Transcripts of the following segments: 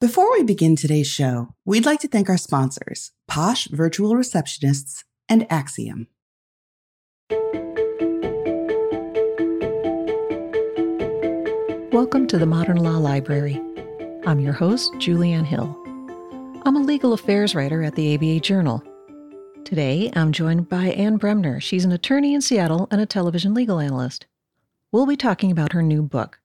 Before we begin today's show, we'd like to thank our sponsors, Posh Virtual Receptionists and Axiom. Welcome to the Modern Law Library. I'm your host, Julianne Hill. I'm a legal affairs writer at the ABA Journal. Today, I'm joined by Anne Bremner. She's an attorney in Seattle and a television legal analyst. We'll be talking about her new book,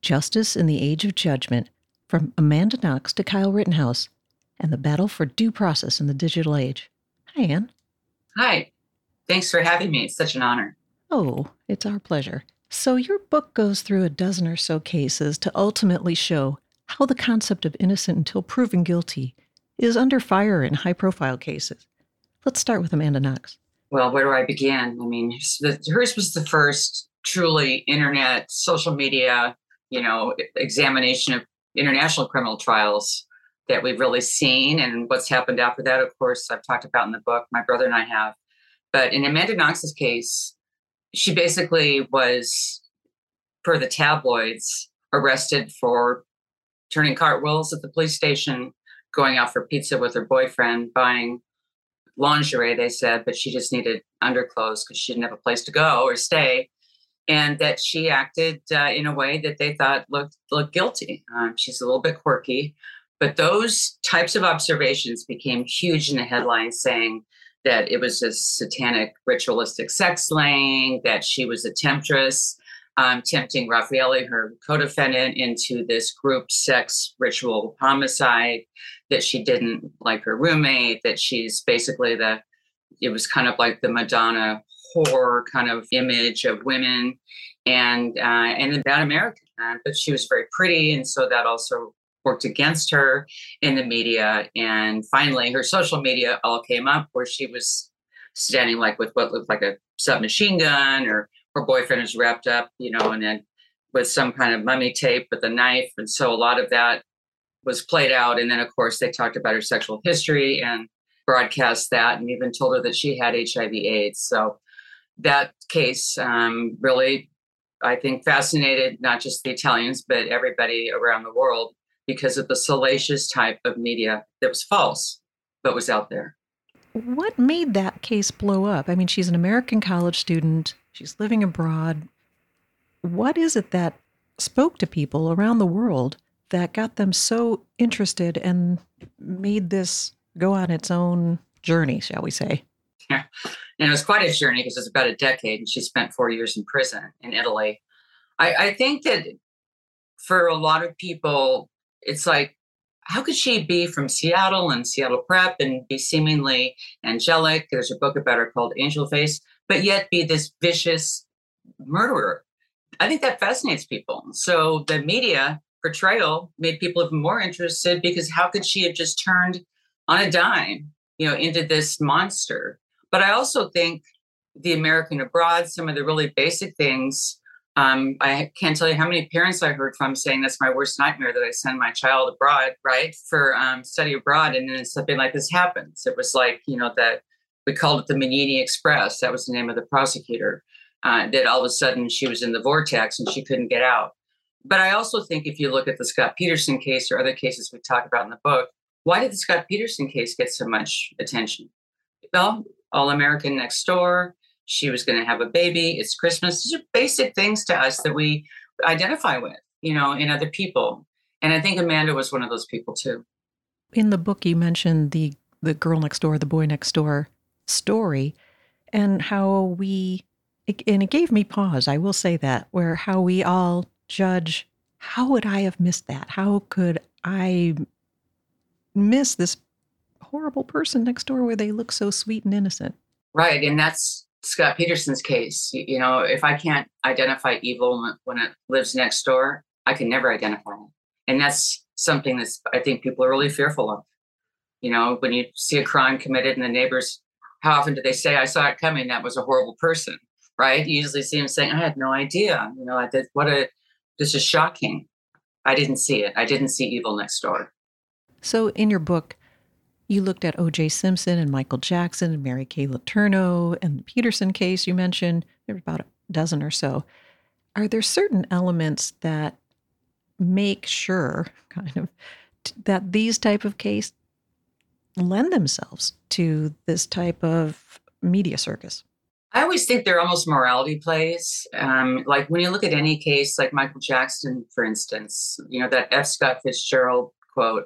Justice in the Age of Judgment From Amanda Knox to Kyle Rittenhouse and the Battle for Due Process in the Digital Age. Hi, Anne. Hi. Thanks for having me. It's such an honor. Oh, it's our pleasure. So, your book goes through a dozen or so cases to ultimately show how the concept of innocent until proven guilty is under fire in high profile cases. Let's start with Amanda Knox. Well, where do I begin? I mean, hers was the first truly internet, social media, you know, examination of international criminal trials that we've really seen. And what's happened after that, of course, I've talked about in the book, my brother and I have. But in Amanda Knox's case, she basically was, per the tabloids, arrested for turning cartwheels at the police station, going out for pizza with her boyfriend, buying lingerie, they said, but she just needed underclothes because she didn't have a place to go or stay. And that she acted uh, in a way that they thought looked looked guilty. Um, she's a little bit quirky, but those types of observations became huge in the headlines, saying that it was a satanic ritualistic sex slaying, that she was a temptress, um, tempting Raffaele, her co defendant, into this group sex ritual homicide, that she didn't like her roommate, that she's basically the, it was kind of like the Madonna horror kind of image of women and uh, and that American. But she was very pretty, and so that also worked against her in the media. And finally, her social media all came up where she was standing like with what looked like a submachine gun, or her boyfriend was wrapped up, you know, and then with some kind of mummy tape with a knife. And so a lot of that was played out. And then, of course, they talked about her sexual history and broadcast that and even told her that she had HIV AIDS. So that case um, really, I think, fascinated not just the Italians, but everybody around the world because of the salacious type of media that was false, but was out there. What made that case blow up? I mean, she's an American college student, she's living abroad. What is it that spoke to people around the world that got them so interested and made this go on its own journey, shall we say? And it was quite a journey because it was about a decade and she spent four years in prison in Italy. I, I think that for a lot of people, it's like, how could she be from Seattle and Seattle Prep and be seemingly angelic? There's a book about her called Angel Face, but yet be this vicious murderer. I think that fascinates people. So the media portrayal made people even more interested because how could she have just turned on a dime, you know, into this monster? But I also think the American abroad, some of the really basic things um, I can't tell you how many parents I heard from saying that's my worst nightmare that I send my child abroad, right, for um, study abroad, and then something like this happens. It was like you know that we called it the Mignini Express. That was the name of the prosecutor. Uh, that all of a sudden she was in the vortex and she couldn't get out. But I also think if you look at the Scott Peterson case or other cases we talk about in the book, why did the Scott Peterson case get so much attention? Well, All American Next Door, she was going to have a baby. It's Christmas. These are basic things to us that we identify with, you know, in other people. And I think Amanda was one of those people too. In the book, you mentioned the the girl next door, the boy next door story, and how we, and it gave me pause. I will say that where how we all judge. How would I have missed that? How could I miss this horrible person next door where they look so sweet and innocent? Right, and that's Scott Peterson's case, you know, if I can't identify evil when it lives next door, I can never identify it. And that's something that's I think people are really fearful of. You know, when you see a crime committed and the neighbors, how often do they say, I saw it coming, that was a horrible person, right? You usually see them saying, I had no idea. You know, I did what a this is shocking. I didn't see it. I didn't see evil next door. So in your book, you looked at O.J. Simpson and Michael Jackson and Mary Kay Letourneau and the Peterson case you mentioned. There were about a dozen or so. Are there certain elements that make sure, kind of, that these type of case lend themselves to this type of media circus? I always think they're almost morality plays. Um, like when you look at any case, like Michael Jackson, for instance, you know, that F. Scott Fitzgerald quote,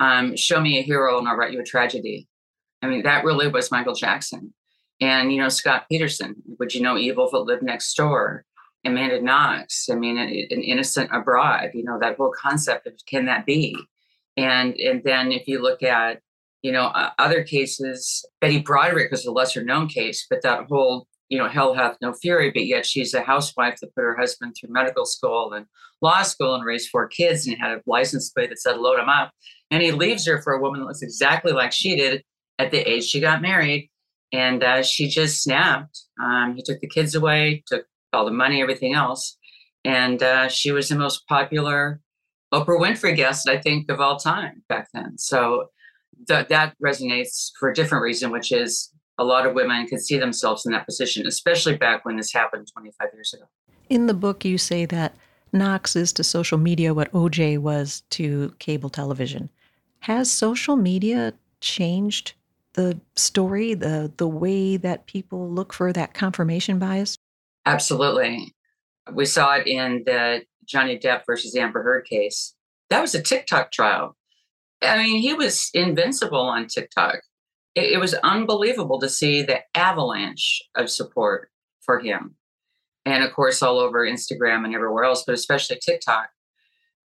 um, show me a hero and I'll write you a tragedy. I mean, that really was Michael Jackson. And, you know, Scott Peterson, would you know evil if it lived next door? Amanda Knox, I mean, an, innocent abroad, you know, that whole concept of can that be? And and then if you look at you know, uh, other cases, Betty Broderick was a lesser known case, but that whole, you know, hell hath no fury, but yet she's a housewife that put her husband through medical school and law school and raised four kids and had a license plate that said load him up. And he leaves her for a woman that looks exactly like she did at the age she got married. And uh, she just snapped. Um, he took the kids away, took all the money, everything else. And uh, she was the most popular Oprah Winfrey guest, I think, of all time back then. So that that resonates for a different reason, which is a lot of women can see themselves in that position, especially back when this happened 25 years ago. In the book, you say that Knox is to social media what OJ was to cable television. Has social media changed the story, the the way that people look for that confirmation bias? Absolutely. We saw it in the Johnny Depp versus Amber Heard case. That was a TikTok trial. I mean, he was invincible on TikTok. It, it was unbelievable to see the avalanche of support for him. And of course, all over Instagram and everywhere else, but especially TikTok.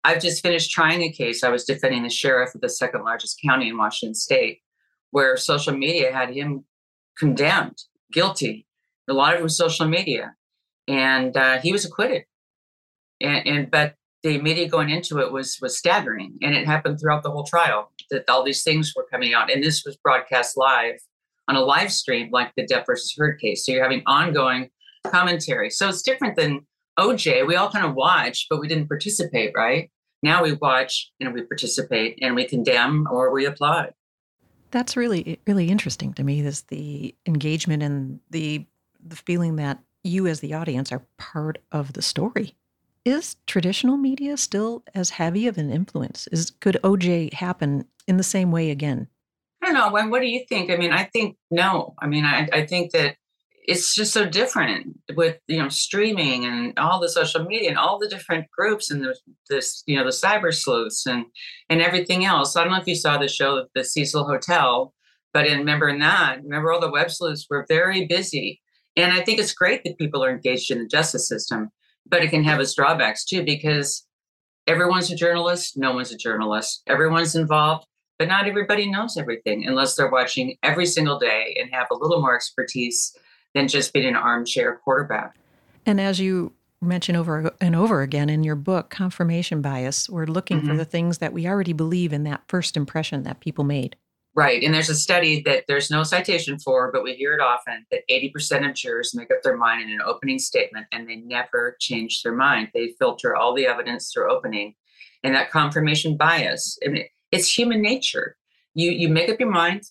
I've just finished trying a case. I was defending the sheriff of the second largest county in Washington state, where social media had him condemned, guilty. A lot of it was social media. And uh, he was acquitted. And, and but the media going into it was was staggering and it happened throughout the whole trial that all these things were coming out and this was broadcast live on a live stream like the Depp versus Heard case so you're having ongoing commentary so it's different than OJ we all kind of watch but we didn't participate right now we watch and we participate and we condemn or we applaud that's really really interesting to me is the engagement and the the feeling that you as the audience are part of the story is traditional media still as heavy of an influence? Is could OJ happen in the same way again? I don't know. What do you think? I mean, I think no. I mean, I, I think that it's just so different with you know streaming and all the social media and all the different groups and there's this you know the cyber sleuths and and everything else. I don't know if you saw the show the Cecil Hotel, but in, remember in that, remember all the web sleuths were very busy. And I think it's great that people are engaged in the justice system but it can have its drawbacks too because everyone's a journalist no one's a journalist everyone's involved but not everybody knows everything unless they're watching every single day and have a little more expertise than just being an armchair quarterback and as you mention over and over again in your book confirmation bias we're looking mm-hmm. for the things that we already believe in that first impression that people made Right. And there's a study that there's no citation for, but we hear it often that 80% of jurors make up their mind in an opening statement and they never change their mind. They filter all the evidence through opening. And that confirmation bias, I mean, it's human nature. You you make up your mind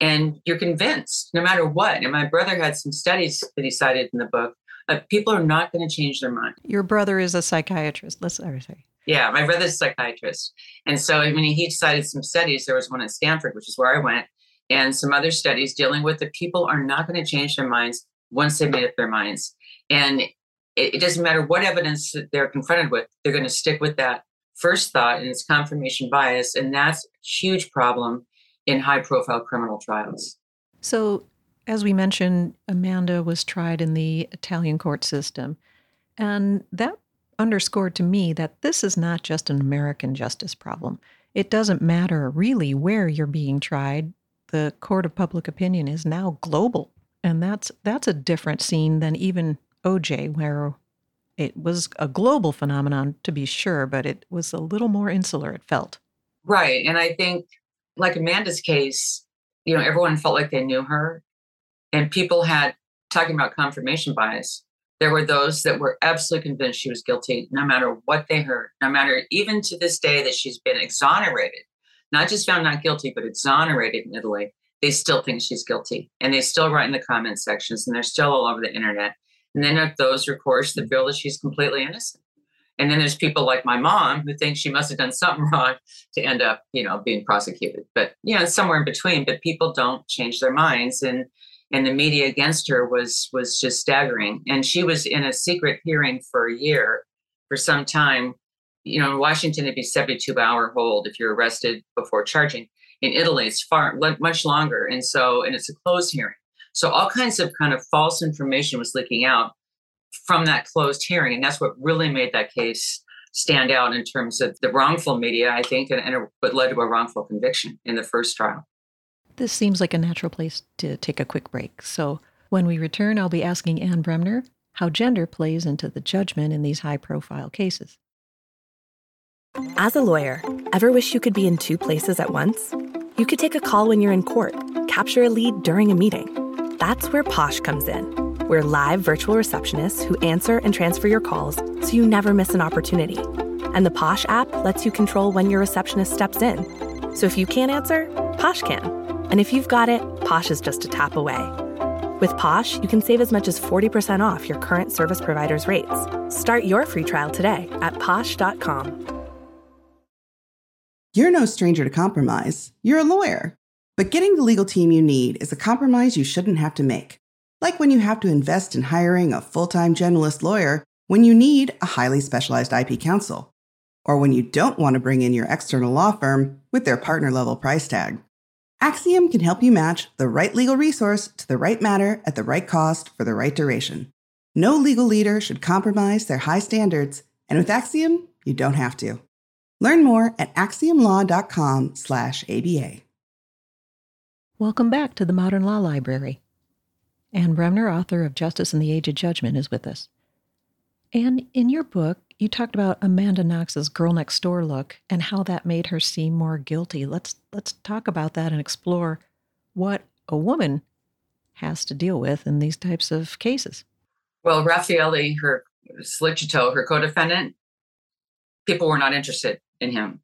and you're convinced no matter what. And my brother had some studies that he cited in the book. Uh, people are not going to change their mind. Your brother is a psychiatrist. Let's say. Yeah, my brother's a psychiatrist. And so I mean, he cited some studies. There was one at Stanford, which is where I went, and some other studies dealing with the people are not going to change their minds once they've made up their minds. And it, it doesn't matter what evidence that they're confronted with, they're going to stick with that first thought and it's confirmation bias. And that's a huge problem in high profile criminal trials. So, as we mentioned, Amanda was tried in the Italian court system. And that underscored to me that this is not just an American justice problem. It doesn't matter really where you're being tried. The court of public opinion is now global. And that's that's a different scene than even OJ, where it was a global phenomenon to be sure, but it was a little more insular, it felt. Right. And I think like Amanda's case, you know, everyone felt like they knew her. And people had talking about confirmation bias there were those that were absolutely convinced she was guilty, no matter what they heard, no matter even to this day that she's been exonerated, not just found not guilty, but exonerated in Italy. They still think she's guilty, and they still write in the comment sections, and they're still all over the internet. And then those, of course, that feel that she's completely innocent. And then there's people like my mom who think she must have done something wrong to end up, you know, being prosecuted. But you know, somewhere in between. But people don't change their minds, and and the media against her was was just staggering. And she was in a secret hearing for a year, for some time. You know, in Washington, it'd be 72 hour hold if you're arrested before charging. In Italy, it's far much longer, and so and it's a closed hearing. So all kinds of kind of false information was leaking out from that closed hearing. And that's what really made that case stand out in terms of the wrongful media, I think, and, and what led to a wrongful conviction in the first trial. This seems like a natural place to take a quick break. So when we return, I'll be asking Anne Bremner how gender plays into the judgment in these high profile cases. As a lawyer, ever wish you could be in two places at once? You could take a call when you're in court, capture a lead during a meeting. That's where Posh comes in we're live virtual receptionists who answer and transfer your calls so you never miss an opportunity. And the Posh app lets you control when your receptionist steps in. So if you can't answer, Posh can. And if you've got it, Posh is just a tap away. With Posh, you can save as much as 40% off your current service provider's rates. Start your free trial today at posh.com. You're no stranger to compromise. You're a lawyer. But getting the legal team you need is a compromise you shouldn't have to make. Like when you have to invest in hiring a full time generalist lawyer when you need a highly specialized IP counsel, or when you don't want to bring in your external law firm with their partner level price tag. Axiom can help you match the right legal resource to the right matter at the right cost for the right duration. No legal leader should compromise their high standards, and with Axiom, you don't have to. Learn more at axiomlaw.com/aba. Welcome back to the Modern Law Library. Anne Bremner, author of Justice in the Age of Judgment, is with us. And in your book, you talked about Amanda Knox's girl next door look and how that made her seem more guilty. Let's let's talk about that and explore what a woman has to deal with in these types of cases. Well, Raffaele, her Sollecito, her co-defendant, people were not interested in him.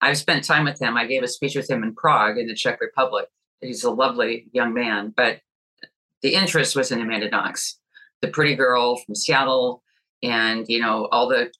I've spent time with him. I gave a speech with him in Prague in the Czech Republic. He's a lovely young man, but the interest was in Amanda Knox, the pretty girl from Seattle, and you know all the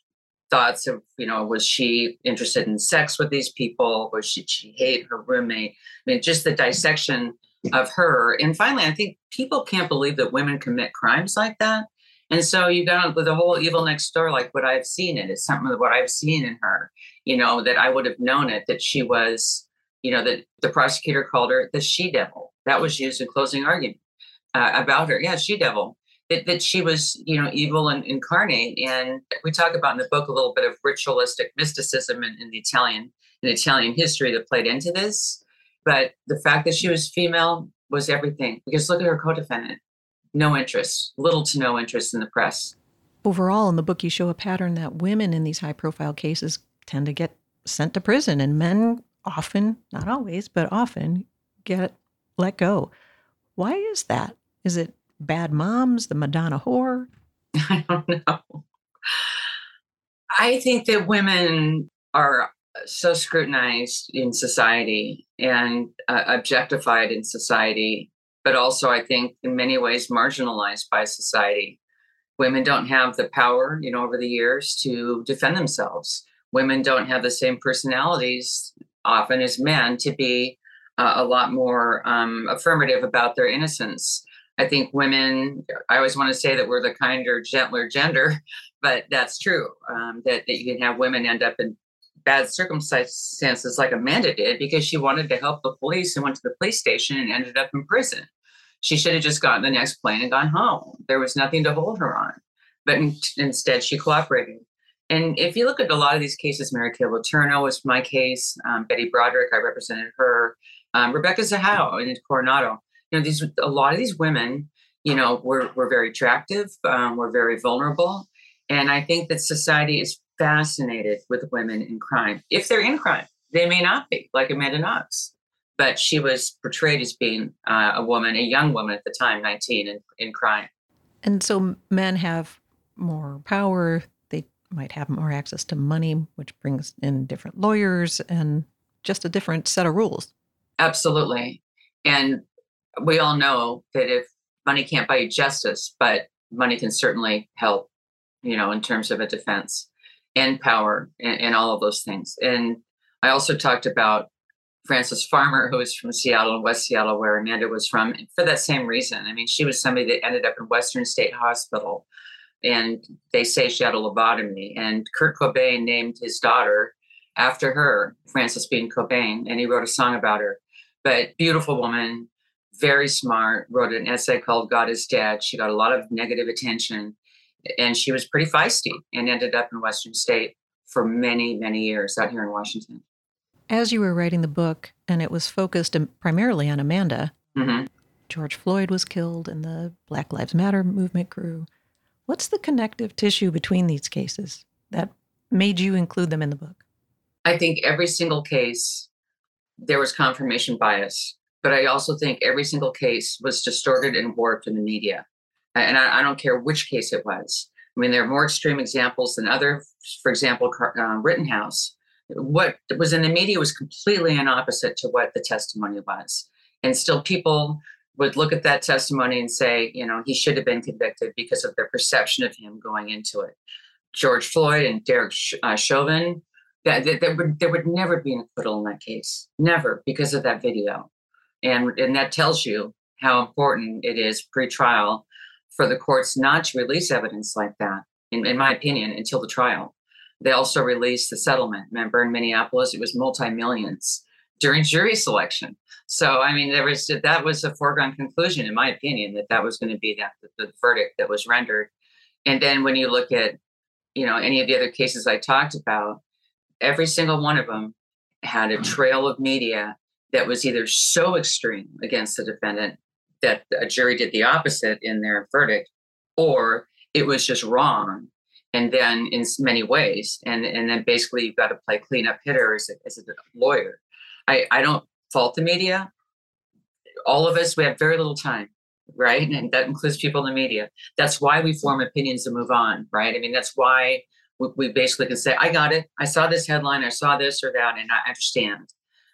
thoughts of you know was she interested in sex with these people? Was she she hate her roommate? I mean, just the dissection of her. And finally, I think people can't believe that women commit crimes like that. And so you got with the whole evil next door, like what I've seen it. is something of what I've seen in her, you know, that I would have known it, that she was, you know, that the prosecutor called her the she devil. That was used in closing argument uh, about her. Yeah, she devil. That, that she was, you know, evil and incarnate. And we talk about in the book a little bit of ritualistic mysticism in, in the Italian in Italian history that played into this. But the fact that she was female was everything. Because look at her co-defendant. No interest, little to no interest in the press. Overall, in the book, you show a pattern that women in these high profile cases tend to get sent to prison, and men often, not always, but often, get let go. Why is that? Is it bad moms, the Madonna whore? I don't know. I think that women are so scrutinized in society and uh, objectified in society, but also I think in many ways marginalized by society. Women don't have the power, you know, over the years to defend themselves. Women don't have the same personalities often as men to be uh, a lot more um, affirmative about their innocence. I think women, I always want to say that we're the kinder, gentler gender, but that's true. Um, that, that you can have women end up in bad circumstances like Amanda did because she wanted to help the police and went to the police station and ended up in prison. She should have just gotten the next plane and gone home. There was nothing to hold her on. But in, instead, she cooperated. And if you look at a lot of these cases, Mary Kay Letourneau was my case, um, Betty Broderick, I represented her, um, Rebecca Zahau in Coronado you know these a lot of these women you know were, were very attractive um, were very vulnerable. And i think that society is fascinated with women in crime. If they're in crime they may not be like amanda knox. But she was portrayed as being uh, a woman a young woman at the time 19 in, in crime. And so men have more power. They might have more access to money which brings in different lawyers and just a different set of rules. Absolutely. And we all know that if money can't buy you justice, but money can certainly help, you know, in terms of a defense. and power and, and all of those things. And I also talked about Frances Farmer, who was from Seattle and West Seattle, where Amanda was from, for that same reason. I mean, she was somebody that ended up in Western State Hospital, and they say she had a lobotomy. And Kurt Cobain named his daughter after her, Frances Bean Cobain, and he wrote a song about her. But beautiful woman, very smart, wrote an essay called God is Dead. She got a lot of negative attention, and she was pretty feisty and ended up in Western State for many, many years out here in Washington. As you were writing the book, and it was focused primarily on Amanda, mm-hmm. George Floyd was killed and the Black Lives Matter movement grew. What's the connective tissue between these cases that made you include them in the book? I think every single case, there was confirmation bias, but I also think every single case was distorted and warped in the media. And I, I don't care which case it was. I mean, there are more extreme examples than other. For example, uh, Rittenhouse what was in the media was completely an opposite to what the testimony was. And still, people would look at that testimony and say, you know, he should have been convicted because of their perception of him going into it. George Floyd and Derek uh, Chauvin, that, that, that would there would never be an acquittal in that case, never because of that video, and and that tells you how important it is pre-trial for the courts not to release evidence like that, in, in my opinion, until the trial. They also released the settlement. Remember in Minneapolis, it was multi millions during jury selection. So I mean, there was that was a foregone conclusion, in my opinion, that that was going to be that the verdict that was rendered. And then when you look at, you know, any of the other cases I talked about, every single one of them had a trail of media that was either so extreme against the defendant that a jury did the opposite in their verdict, or it was just wrong and then in many ways and and then basically you've got to play cleanup hitter as a, as a lawyer. I i don't fault the media. All of us we have very little time right? And that includes people in the media. That's why we form opinions and move on right? I mean that's why we, we basically can say i got it. I saw this headline i saw this or that and i understand.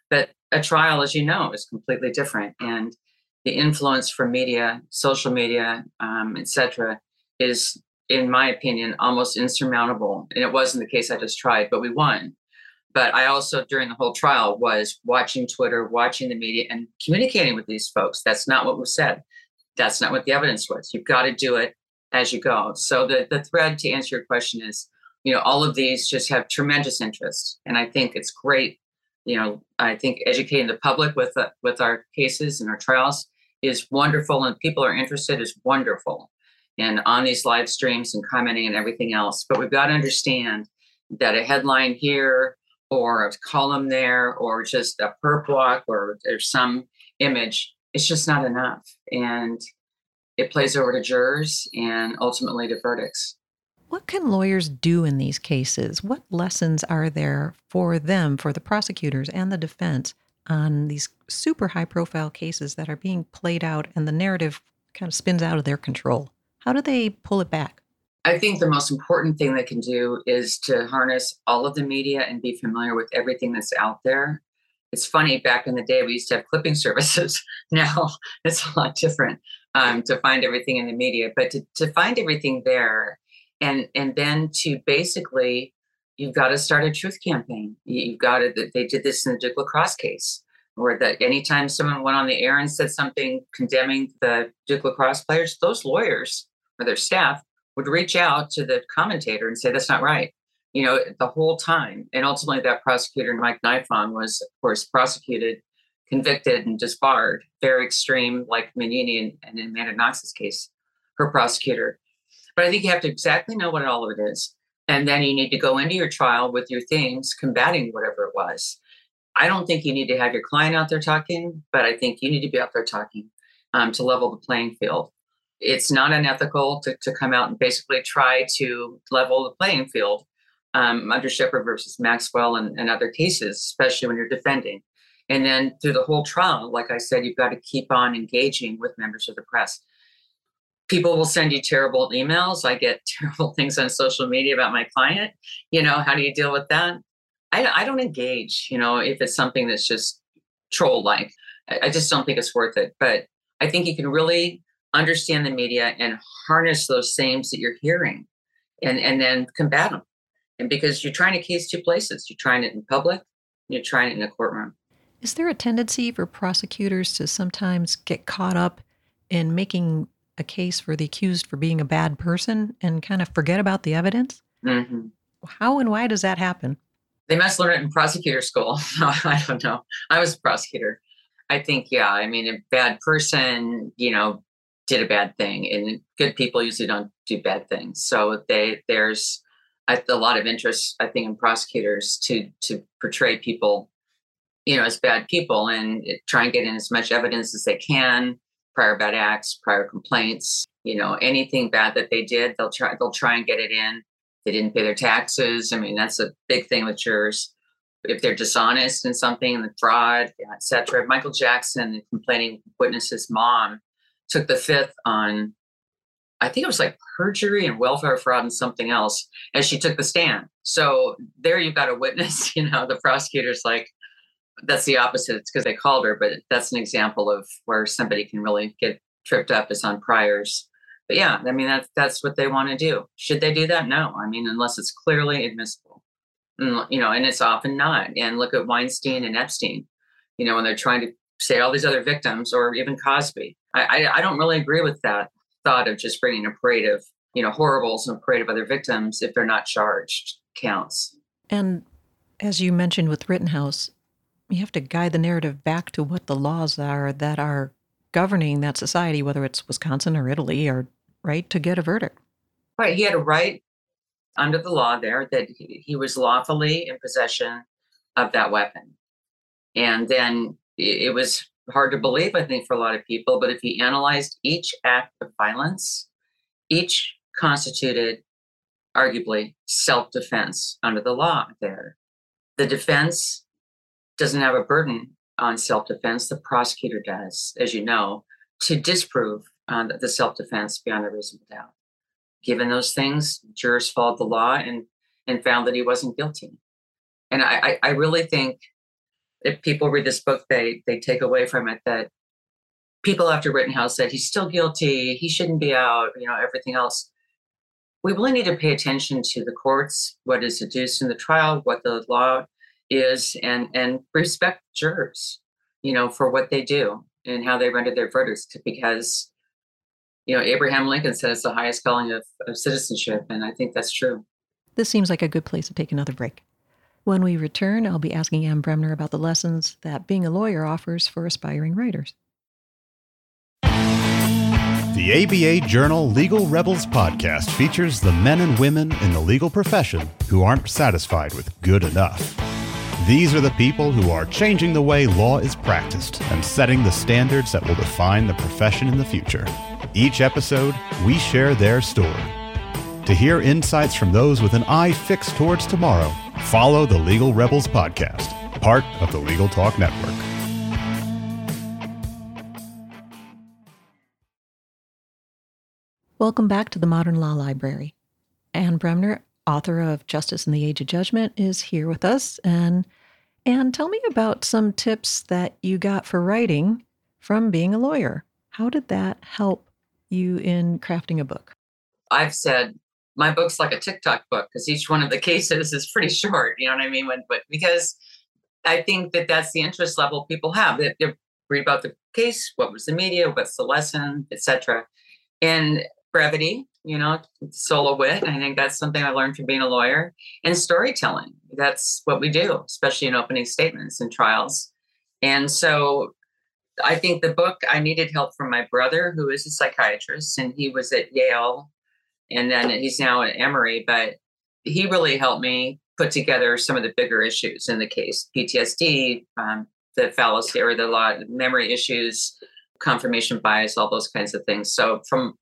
But a trial as you know is completely different and the influence from media social media um, etc is in my opinion, almost insurmountable. And it wasn't the case I just tried, but we won. But I also, during the whole trial, was watching Twitter, watching the media, and communicating with these folks. That's not what was said. That's not what the evidence was. You've got to do it as you go. So the, the thread to answer your question is, you know, all of these just have tremendous interest. And I think it's great. You know, I think educating the public with uh, with our cases and our trials is wonderful, and people are interested is wonderful and on these live streams and commenting and everything else. But we've got to understand that a headline here or a column there or just a perp walk or there's some image, it's just not enough. And it plays over to jurors and ultimately to verdicts. What can lawyers do in these cases? What lessons are there for them, for the prosecutors and the defense on these super high profile cases that are being played out and the narrative kind of spins out of their control? How do they pull it back? I think the most important thing they can do is to harness all of the media and be familiar with everything that's out there. It's funny, back in the day, we used to have clipping services. now it's a lot different um, to find everything in the media, but to, to find everything there and and then to basically you've got to start a truth campaign. You've got to, they did this in the Duke lacrosse case or that anytime someone went on the air and said something condemning the Duke lacrosse players, those lawyers or their staff would reach out to the commentator and say, that's not right. You know, the whole time. And ultimately, that prosecutor, Mike Nifong, was, of course, prosecuted, convicted, and disbarred. Very extreme, like Mignini and, and in Amanda Knox's case, her prosecutor. But I think you have to exactly know what all of it is. And then you need to go into your trial with your things combating whatever it was. I don't think you need to have your client out there talking, but I think you need to be out there talking um, to level the playing field it's not unethical to, to come out and basically try to level the playing field um, under Sheppard versus Maxwell and, and other cases, especially when you're defending. And then through the whole trial, like I said, you've got to keep on engaging with members of the press. People will send you terrible emails. I get terrible things on social media about my client. You know, how do you deal with that? I, I don't engage, you know, if it's something that's just troll like. I, I just don't think it's worth it. But I think you can really understand the media and harness those themes that you're hearing and, and then combat them. And because you're trying a case two places, you're trying it in public, you're trying it in a courtroom. Is there a tendency for prosecutors to sometimes get caught up in making a case for the accused for being a bad person and kind of forget about the evidence? Mm-hmm. How and why does that happen? They must learn it in prosecutor school. I don't know. I was a prosecutor. I think, yeah, I mean, a bad person, you know, did a bad thing, and good people usually don't do bad things. So they there's a lot of interest, I think, in prosecutors to to portray people, you know, as bad people and try and get in as much evidence as they can, prior bad acts, prior complaints, you know, anything bad that they did, they'll try they'll try and get it in. They didn't pay their taxes. I mean, that's a big thing with jurors. If they're dishonest in something, the fraud, etc. Michael Jackson, the complaining witness's mom, took the fifth on, I think it was like perjury and welfare fraud and something else as she took the stand. So there you've got a witness, you know, the prosecutor's like, that's the opposite. It's because they called her, but that's an example of where somebody can really get tripped up is on priors. But yeah, I mean that's that's what they want to do. Should they do that? No. I mean, unless it's clearly admissible. And, you know, and it's often not. And look at Weinstein and Epstein. You know, when they're trying to say all these other victims, or even Cosby. I, I, I don't really agree with that thought of just bringing a parade of you know horribles and a parade of other victims if they're not charged counts. And as you mentioned with Rittenhouse, you have to guide the narrative back to what the laws are that are governing that society, whether it's Wisconsin or Italy, or right to get a verdict. Right, he had a right under the law there that he was lawfully in possession of that weapon, and then it was hard to believe, I think, for a lot of people. But if you analyzed each act of violence, each constituted arguably self defense under the law there. The defense doesn't have a burden on self defense, the prosecutor does, as you know, to disprove uh, the self defense beyond a reasonable doubt. Given those things, jurors followed the law and, and found that he wasn't guilty. And I, I, really think if people read this book, they they take away from it that people after Rittenhouse said he's still guilty, he shouldn't be out, you know, everything else. We really need to pay attention to the courts, what is deduced in the trial, what the law is, and and respect jurors, you know, for what they do and how they render their verdicts, because you know Abraham Lincoln said it's the highest calling of, of citizenship, and I think that's true. This seems like a good place to take another break. When we return, I'll be asking Anne Bremner about the lessons that being a lawyer offers for aspiring writers. The ABA Journal Legal Rebels podcast features the men and women in the legal profession who aren't satisfied with good enough. These are the people who are changing the way law is practiced and setting the standards that will define the profession in the future. Each episode, we share their story. To hear insights from those with an eye fixed towards tomorrow, Follow the Legal Rebels podcast, part of the Legal Talk Network. Welcome back to the Modern Law Library. Anne Bremner, author of Justice in the Age of Judgment, is here with us. And Anne, tell me about some tips that you got for writing from being a lawyer. How did that help you in crafting a book? I've said my book's like a TikTok book because each one of the cases is pretty short. You know what I mean? When, but because I think that that's the interest level people have. That they read about the case, what was the media, what's the lesson, etc. And brevity, you know, solo wit. I think that's something I learned from being a lawyer. And storytelling. That's what we do, especially in opening statements and trials. And so I think the book, I needed help from my brother, who is a psychiatrist, and he was at Yale and then he's now at Emory. But he really helped me put together some of the bigger issues in the case: PTSD, um, the fallacy or the law, memory issues, confirmation bias, all those kinds of things. So from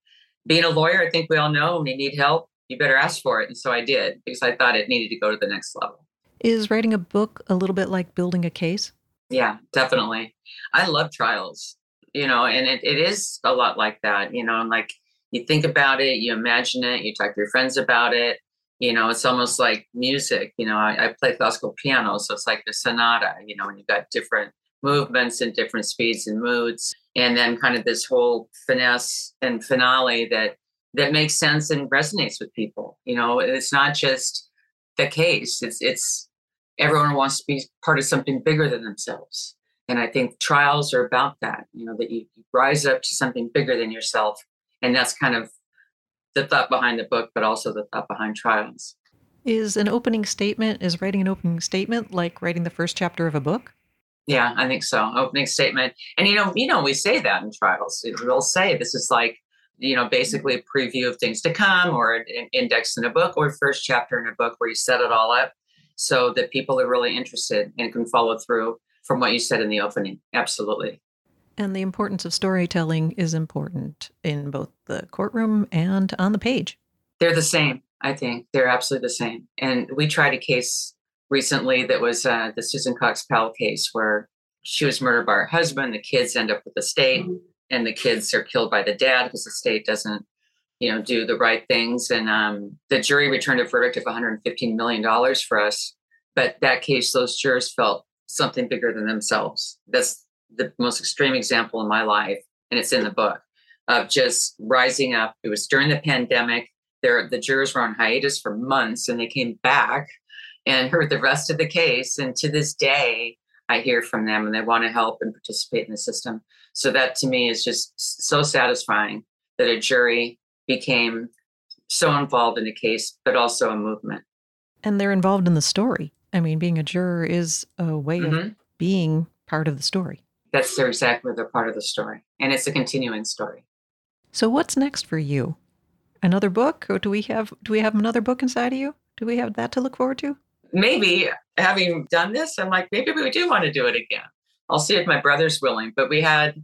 being a lawyer, I think we all know when you need help, you better ask for it. And so I did because I thought it needed to go to the next level. Is writing a book a little bit like building a case? Yeah, definitely. I love trials, you know, and it, it is a lot like that, you know, and like you think about it, you imagine it, you talk to your friends about it. You know, it's almost like music. You know, I, I play classical piano, so it's like a sonata, you know, and you've got different movements and different speeds and moods. And then kind of this whole finesse and finale that that makes sense and resonates with people. You know, it's not just the case. It's it's everyone wants to be part of something bigger than themselves. And I think trials are about that, you know, that you rise up to something bigger than yourself. And that's kind of the thought behind the book, but also the thought behind trials. Is an opening statement, is writing an opening statement like writing the first chapter of a book? Yeah, I think so. Opening statement. And you know, you know, we say that in trials. We'll say this is like, you know, basically a preview of things to come or an index in a book or first chapter in a book where you set it all up so that people are really interested and can follow through from what you said in the opening. Absolutely. And the importance of storytelling is important in both the courtroom and on the page. They're the same, I think. They're absolutely the same. And we tried a case recently that was uh, the Susan Cox Powell case where she was murdered by her husband. The kids end up with the state, mm-hmm. and the kids are killed by the dad because the state doesn't, you know, do the right things. And um, the jury returned a verdict of 115 million dollars for us. But that case, those jurors felt something bigger than themselves. That's the most extreme example in my life, and it's in the book of just rising up. It was during the pandemic. There, the jurors were on hiatus for months, and they came back and heard the rest of the case. And to this day, I hear from them, and they want to help and participate in the system. So that to me is just so satisfying that a jury became so involved in a case, but also a movement. And they're involved in the story. I mean, being a juror is a way mm-hmm. of being part of the story. That's their exactly they're part of the story, and it's a continuing story. So, what's next for you? Another book, or do we have do we have another book inside of you? Do we have that to look forward to? Maybe having done this, I'm like, maybe we do want to do it again. I'll see if my brother's willing. But we had,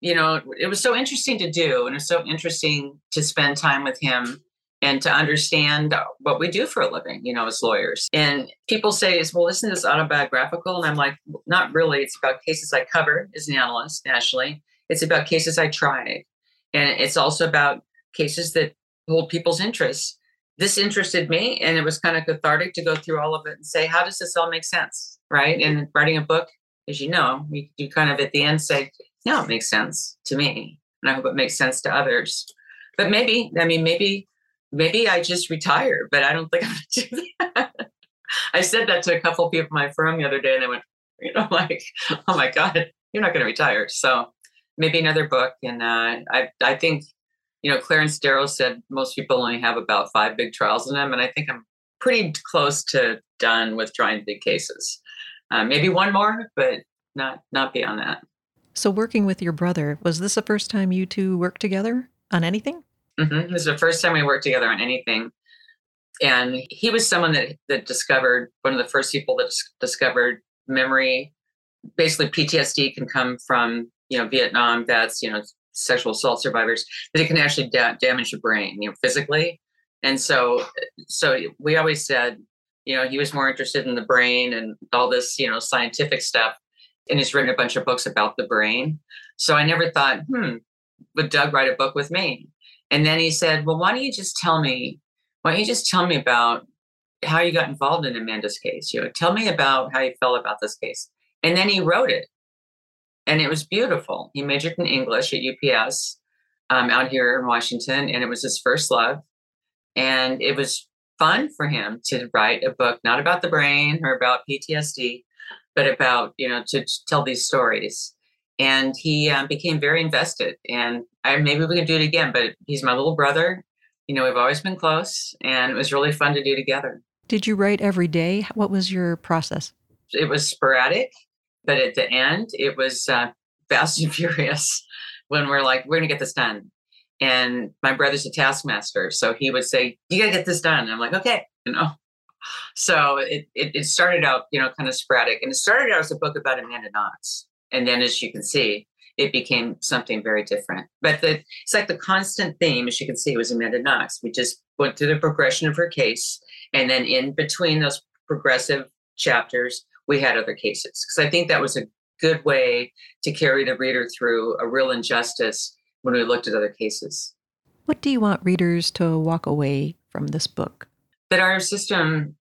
you know, it was so interesting to do, and it's so interesting to spend time with him and to understand what we do for a living, you know, as lawyers. And people say, is, well, isn't this autobiographical? And I'm like, not really. It's about cases I covered as an analyst nationally. It's about cases I tried. And it's also about cases that hold people's interests. This interested me, and it was kind of cathartic to go through all of it and say, how does this all make sense? Right. And writing a book, as you know, you, you kind of at the end say, no, it makes sense to me. And I hope it makes sense to others. But maybe, I mean, maybe maybe I just retire, but I don't think I'm gonna do that. I said that to a couple of people in my firm the other day, and they went, you know, like, oh my God, you're not gonna retire. So maybe another book. And uh, I I think, you know, Clarence Darrow said most people only have about five big trials in them, and I think I'm pretty close to done with trying big cases. Uh, maybe one more, but not not beyond that. So working with your brother, was this the first time you two worked together on anything? Mm-hmm. This is the first time we worked together on anything. And he was someone that, that discovered, one of the first people that discovered memory. Basically, PTSD can come from, you know, Vietnam vets, you know, sexual assault survivors, that it can actually da- damage the brain, you know, physically. And so, so we always said, you know, he was more interested in the brain and all this, you know, scientific stuff. And he's written a bunch of books about the brain. So I never thought, hmm, would Doug write a book with me? And then he said, Well, why don't you just tell me, why don't you just tell me about how you got involved in Amanda's case? You know, tell me about how you felt about this case. And then he wrote it. And it was beautiful. He majored in English at UPS um, out here in Washington, and it was his first love. And it was fun for him to write a book, not about the brain or about PTSD, but about, you know, to, to tell these stories and he um, became very invested. And I, maybe we can do it again, but he's my little brother. You know, we've always been close, and it was really fun to do together. Did you write every day? What was your process? It was sporadic, but at the end, it was uh, fast and furious when we're like, we're going to get this done. And my brother's a taskmaster. So he would say, You got to get this done. And I'm like, Okay, you know. So it, it, it started out, you know, kind of sporadic. And it started out as a book about Amanda Knox and then as you can see it became something very different but the it's like the constant theme as you can see was amanda knox we just went through the progression of her case and then in between those progressive chapters we had other cases because i think that was a good way to carry the reader through a real injustice when we looked at other cases what do you want readers to walk away from this book that our system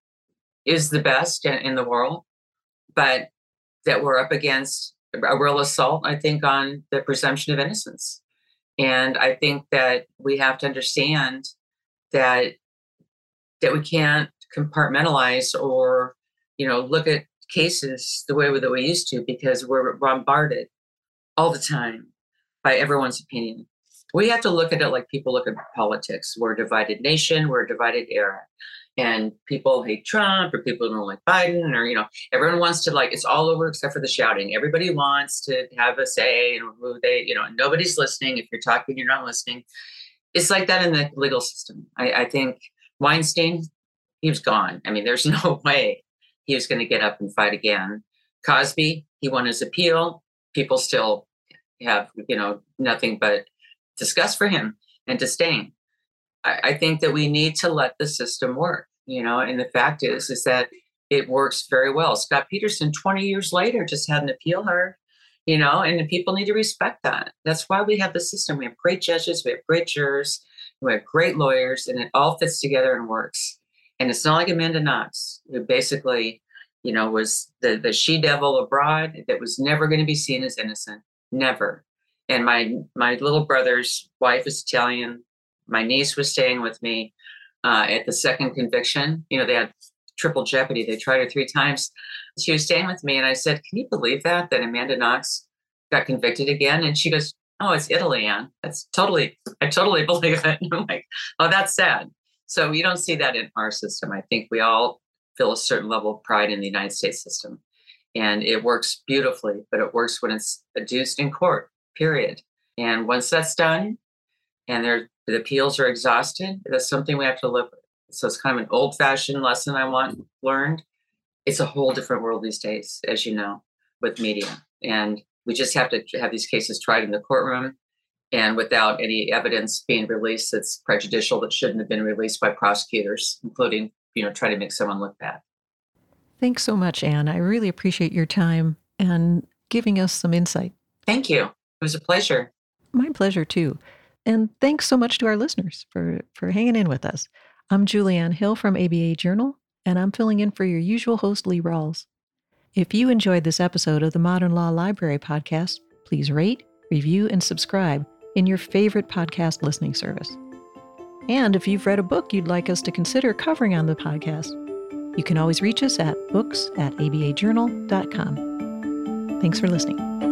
is the best in the world but that we're up against a real assault, I think, on the presumption of innocence. And I think that we have to understand that that we can't compartmentalize or, you know, look at cases the way that we used to because we're bombarded all the time by everyone's opinion. We have to look at it like people look at politics. We're a divided nation, we're a divided era. And people hate Trump or people don't like Biden, or, you know, everyone wants to like, it's all over except for the shouting. Everybody wants to have a say and who they, you know, nobody's listening. If you're talking, you're not listening. It's like that in the legal system. I, I think Weinstein, he was gone. I mean, there's no way he was going to get up and fight again. Cosby, he won his appeal. People still have, you know, nothing but disgust for him and disdain. I, I think that we need to let the system work, you know, and the fact is, is that it works very well. Scott Peterson, 20 years later, just had an appeal heard, you know, and people need to respect that. That's why we have the system. We have great judges, we have great jurors, we have great lawyers, and it all fits together and works. And it's not like Amanda Knox, who basically, you know, was the, the she devil abroad that was never going to be seen as innocent. Never. And my my little brother's wife is Italian. My niece was staying with me uh, at the second conviction. You know, they had triple jeopardy. They tried her three times. She was staying with me, and I said, "Can you believe that that Amanda Knox got convicted again?" And she goes, "Oh, it's Italy, Anne. That's totally. I totally believe it." And I'm like, "Oh, that's sad." So you don't see that in our system. I think we all feel a certain level of pride in the United States system. And it works beautifully, but it works when it's adduced in court, period. And once that's done and the appeals are exhausted, that's something we have to live with. So it's kind of an old fashioned lesson I want learned. It's a whole different world these days, as you know, with media. And we just have to have these cases tried in the courtroom and without any evidence being released that's prejudicial that shouldn't have been released by prosecutors, including, you know, trying to make someone look bad. Thanks so much, Anne. I really appreciate your time and giving us some insight. Thank you. It was a pleasure. My pleasure too. And thanks so much to our listeners for, for hanging in with us. I'm Julianne Hill from ABA Journal, and I'm filling in for your usual host, Lee Rawles. If you enjoyed this episode of the Modern Law Library podcast, please rate, review, and subscribe in your favorite podcast listening service. And if you've read a book you'd like us to consider covering on the podcast, you can always reach us at books at abajournal.com. Thanks for listening.